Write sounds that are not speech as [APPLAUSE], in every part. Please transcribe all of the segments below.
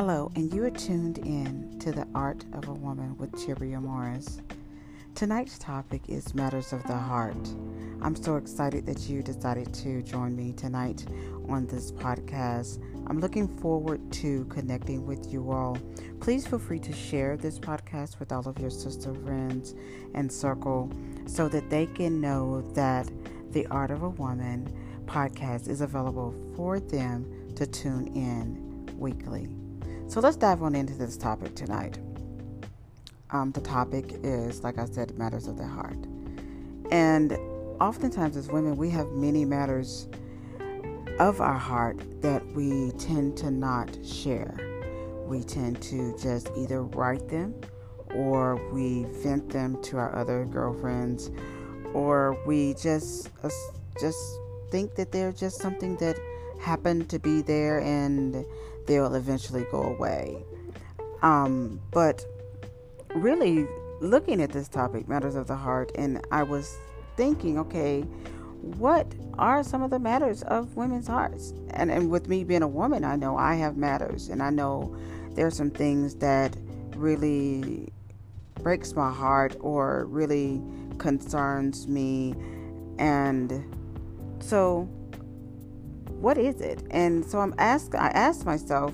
Hello, and you are tuned in to the Art of a Woman with Cheria Morris. Tonight's topic is matters of the heart. I'm so excited that you decided to join me tonight on this podcast. I'm looking forward to connecting with you all. Please feel free to share this podcast with all of your sister friends and circle so that they can know that the Art of a Woman podcast is available for them to tune in weekly. So let's dive on into this topic tonight. Um, the topic is, like I said, matters of the heart. And oftentimes, as women, we have many matters of our heart that we tend to not share. We tend to just either write them or we vent them to our other girlfriends or we just uh, just think that they're just something that happened to be there and they'll eventually go away. Um, but really, looking at this topic, matters of the heart, and I was thinking, okay, what are some of the matters of women's hearts? And, and with me being a woman, I know I have matters, and I know there are some things that really breaks my heart or really concerns me. And so what is it? And so I'm asked I asked myself,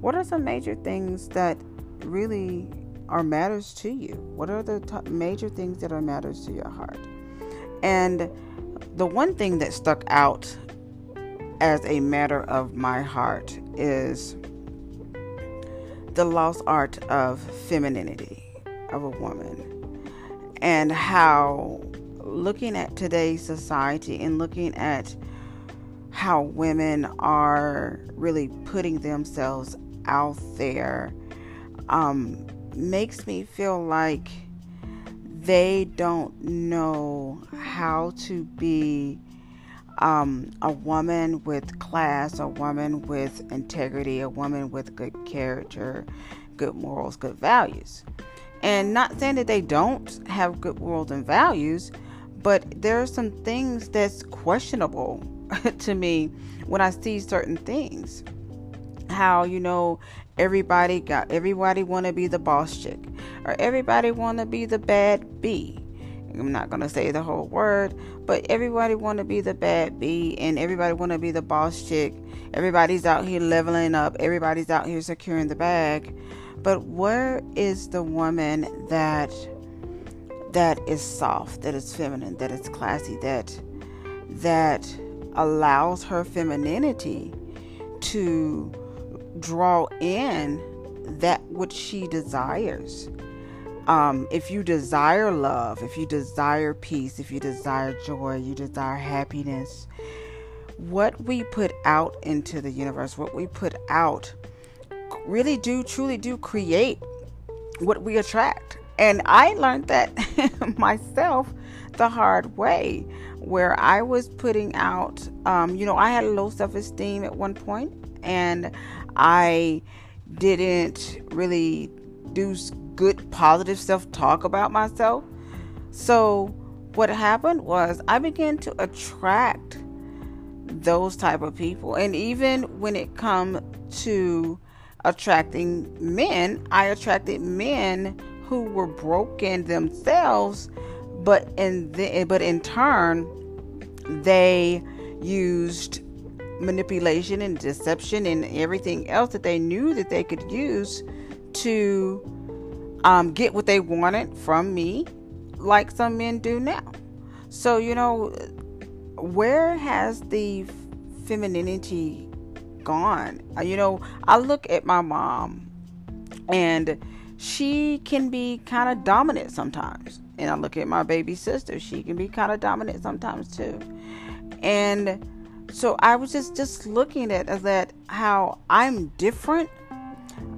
what are some major things that really are matters to you? What are the t- major things that are matters to your heart? And the one thing that stuck out as a matter of my heart is the lost art of femininity of a woman and how looking at today's society and looking at how women are really putting themselves out there um, makes me feel like they don't know how to be um, a woman with class, a woman with integrity, a woman with good character, good morals, good values. And not saying that they don't have good morals and values, but there are some things that's questionable [LAUGHS] to me when I see certain things. How you know everybody got everybody want to be the boss chick, or everybody want to be the bad bee. I'm not gonna say the whole word, but everybody want to be the bad bee, and everybody want to be the boss chick. Everybody's out here leveling up. Everybody's out here securing the bag. But where is the woman that that is soft, that is feminine, that is classy, that that allows her femininity to draw in that which she desires. Um, if you desire love, if you desire peace, if you desire joy, you desire happiness, what we put out into the universe, what we put out, really do truly do create what we attract. And I learned that [LAUGHS] myself the hard way where I was putting out, um, you know, I had a low self esteem at one point and I didn't really do good positive self talk about myself. So what happened was I began to attract those type of people and even when it come to attracting men, I attracted men who were broken themselves but in the, but in turn they used manipulation and deception and everything else that they knew that they could use to um, get what they wanted from me like some men do now. So you know where has the femininity gone? Uh, you know i look at my mom and she can be kind of dominant sometimes and I look at my baby sister, she can be kind of dominant sometimes too. And so I was just just looking at that how I'm different.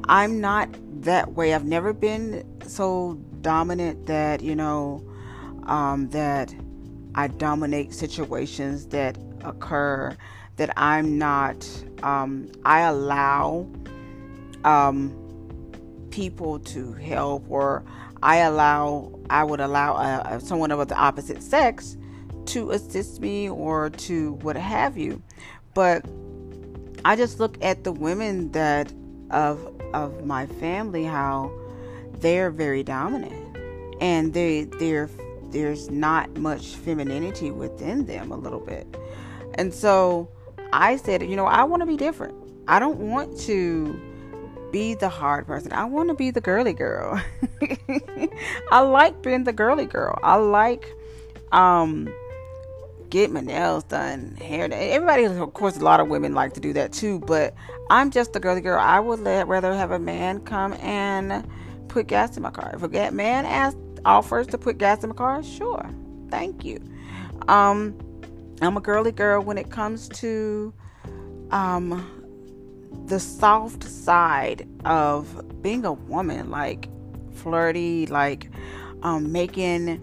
I'm not that way. I've never been so dominant that, you know, um, that I dominate situations that occur that I'm not um, I allow um, people to help or I allow I would allow uh, someone of the opposite sex to assist me or to what have you. But I just look at the women that of of my family how they're very dominant and they they're there's not much femininity within them a little bit. And so I said, you know, I want to be different. I don't want to be the hard person. I want to be the girly girl. [LAUGHS] I like being the girly girl. I like um get my nails done, hair done. Everybody, of course, a lot of women like to do that too. But I'm just the girly girl. I would let, rather have a man come and put gas in my car. If a man asks offers to put gas in my car, sure, thank you. Um, I'm a girly girl when it comes to um the soft side of being a woman, like flirty, like um, making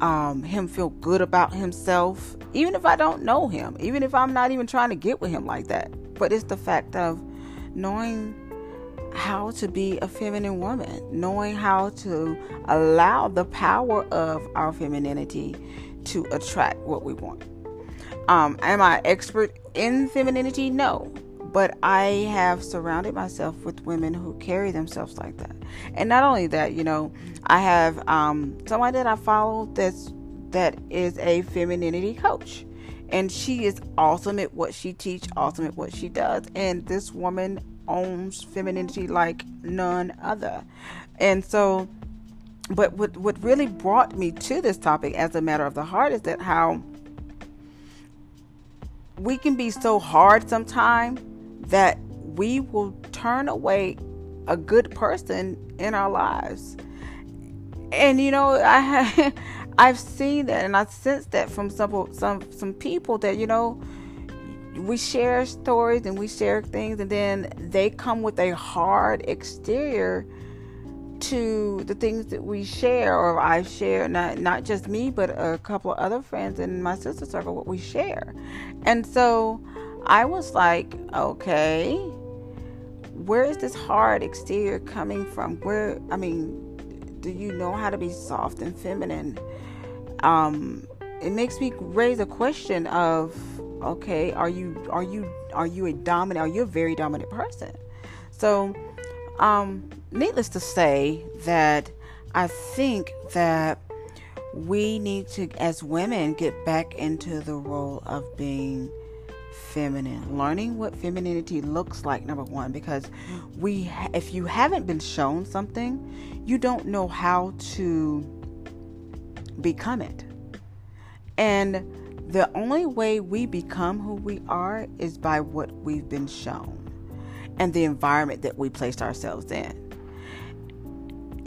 um, him feel good about himself, even if I don't know him, even if I'm not even trying to get with him like that. But it's the fact of knowing how to be a feminine woman, knowing how to allow the power of our femininity to attract what we want. Um, am I expert in femininity? No but I have surrounded myself with women who carry themselves like that. And not only that, you know, I have um, someone that I follow that's that is a femininity coach, and she is awesome at what she teach, awesome at what she does. And this woman owns femininity like none other. And so, but what what really brought me to this topic, as a matter of the heart, is that how we can be so hard sometimes that we will turn away a good person in our lives. And you know, I have, [LAUGHS] I've seen that and I sense that from some some some people that you know we share stories and we share things and then they come with a hard exterior to the things that we share or I share not not just me but a couple of other friends in my sister circle what we share. And so I was like, okay, where is this hard exterior coming from? Where, I mean, do you know how to be soft and feminine? Um, it makes me raise a question of, okay, are you, are you, are you a dominant, are you a very dominant person? So, um, needless to say that I think that we need to, as women, get back into the role of being feminine learning what femininity looks like number one because we if you haven't been shown something you don't know how to become it. And the only way we become who we are is by what we've been shown and the environment that we placed ourselves in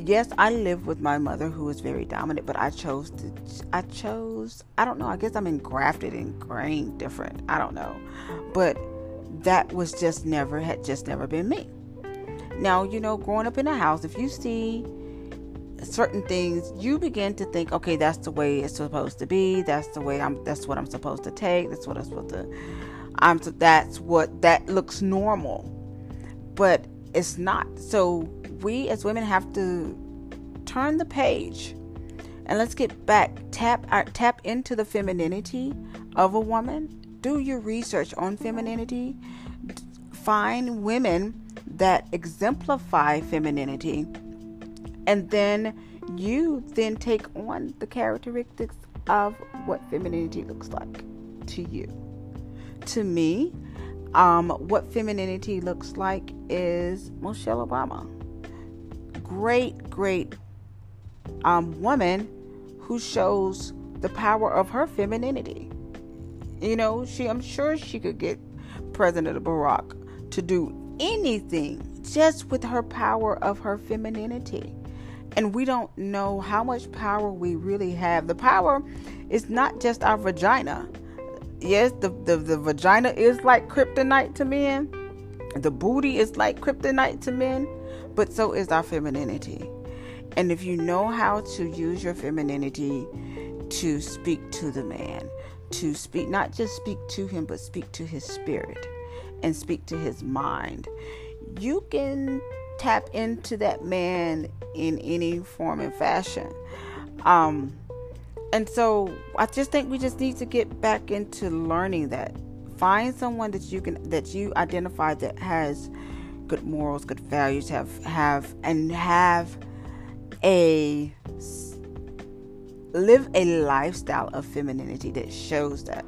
yes, I live with my mother who is very dominant, but I chose to, I chose, I don't know, I guess I'm engrafted and grained different. I don't know. But that was just never, had just never been me. Now, you know, growing up in a house, if you see certain things, you begin to think, okay, that's the way it's supposed to be. That's the way I'm, that's what I'm supposed to take. That's what I'm supposed to, I'm, that's what, that looks normal. But it's not. So we as women have to turn the page and let's get back tap our, uh, tap into the femininity of a woman. Do your research on femininity. Find women that exemplify femininity and then you then take on the characteristics of what femininity looks like to you. To me um, what femininity looks like is Michelle Obama great, great um, woman who shows the power of her femininity. You know, she I'm sure she could get President Barack to do anything just with her power of her femininity. And we don't know how much power we really have. The power is not just our vagina. Yes, the, the, the vagina is like kryptonite to men. The booty is like kryptonite to men but so is our femininity. And if you know how to use your femininity to speak to the man, to speak, not just speak to him, but speak to his spirit and speak to his mind, you can tap into that man in any form and fashion. Um, and so I just think we just need to get back into learning that. Find someone that you can that you identify that has good morals, good values, have have and have a live a lifestyle of femininity that shows that.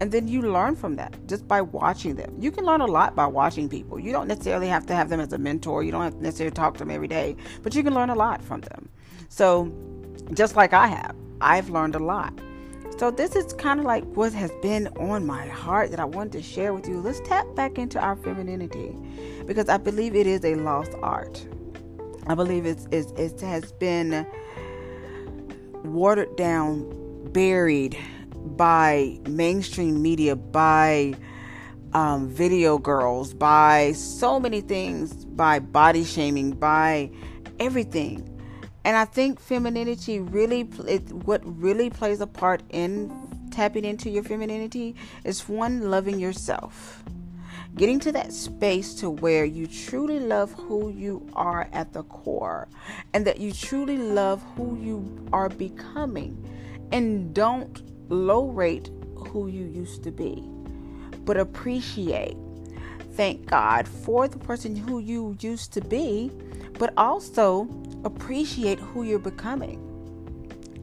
And then you learn from that just by watching them. You can learn a lot by watching people. You don't necessarily have to have them as a mentor. You don't have to necessarily talk to them every day, but you can learn a lot from them. So, just like I have, I've learned a lot. So, this is kind of like what has been on my heart that I wanted to share with you. Let's tap back into our femininity because I believe it is a lost art. I believe it's, it's it has been watered down, buried by mainstream media, by um, video girls, by so many things, by body shaming, by everything. And I think femininity really, it, what really plays a part in tapping into your femininity is one, loving yourself. Getting to that space to where you truly love who you are at the core and that you truly love who you are becoming and don't low rate who you used to be, but appreciate. Thank God for the person who you used to be, but also appreciate who you're becoming.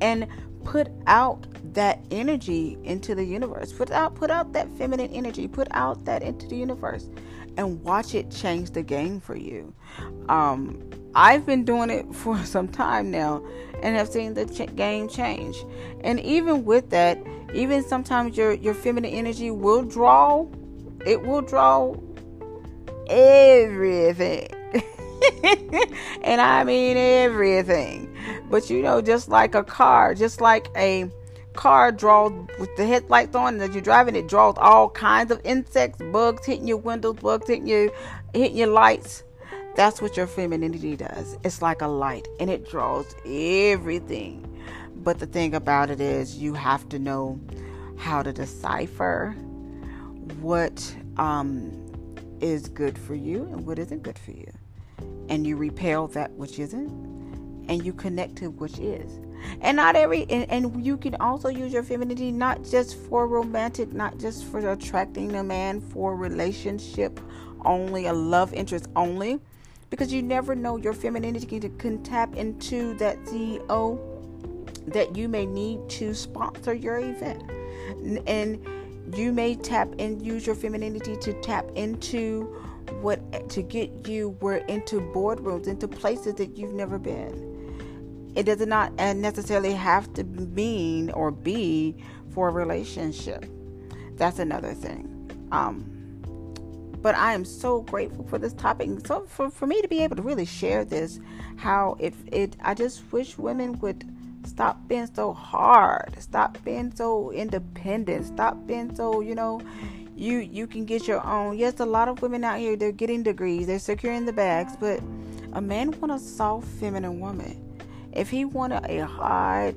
And put out that energy into the universe. Put out put out that feminine energy. Put out that into the universe and watch it change the game for you. Um, I've been doing it [LAUGHS] for some time now and have seen the ch- game change. And even with that, even sometimes your your feminine energy will draw it will draw everything. [LAUGHS] and I mean everything. But you know, just like a car, just like a car draws with the headlights on as you're driving it draws all kinds of insects bugs hitting your windows bugs hitting your hitting your lights that's what your femininity does. It's like a light and it draws everything. But the thing about it is, you have to know how to decipher what um, is good for you and what isn't good for you. And you repel that which isn't, and you connect to which is. And not every, and, and you can also use your femininity not just for romantic, not just for attracting a man for relationship only, a love interest only because you never know your femininity can, can tap into that CEO that you may need to sponsor your event. And you may tap and use your femininity to tap into what to get you where into boardrooms, into places that you've never been. It does not necessarily have to mean or be for a relationship. That's another thing. Um, but I am so grateful for this topic. So for, for me to be able to really share this, how it it I just wish women would stop being so hard, stop being so independent, stop being so, you know, you you can get your own. Yes, a lot of women out here they're getting degrees, they're securing the bags, but a man want a soft feminine woman. If he wanted a hard,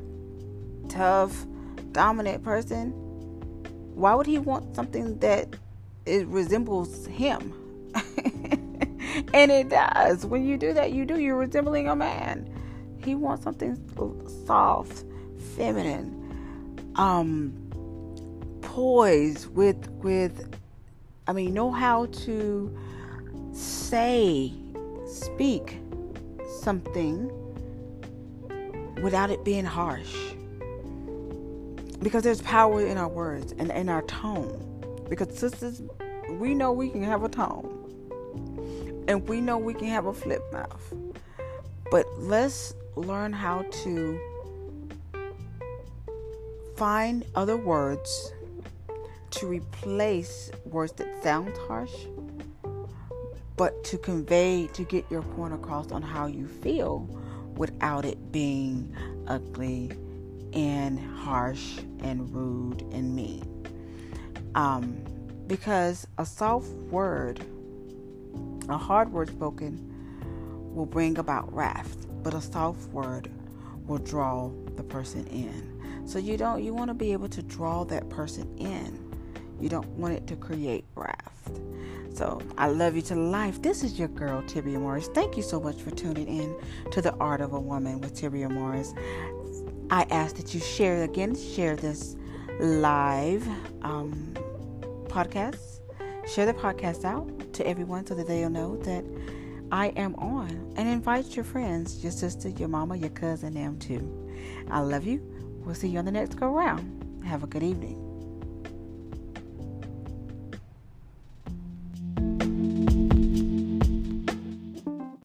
tough, dominant person, why would he want something that it resembles him. [LAUGHS] and it does. When you do that, you do. You're resembling a man. He wants something soft, feminine, um, poised with with. I mean, know how to say, speak something without it being harsh. Because there's power in our words and in our tone. Because sisters, we know we can have a tone. And we know we can have a flip mouth. But let's learn how to find other words to replace words that sound harsh but to convey to get your point across on how you feel without it being ugly and harsh and rude and mean um, because a soft word, a hard word spoken, will bring about wrath, but a soft word will draw the person in. So you don't you want to be able to draw that person in. You don't want it to create wrath. So I love you to life. This is your girl Tibia Morris. Thank you so much for tuning in to the Art of a Woman with Tibia Morris. I ask that you share again, share this live um, podcasts. Share the podcast out to everyone so that they'll know that I am on. And invite your friends, your sister, your mama, your cousin, them too. I love you. We'll see you on the next go round. Have a good evening.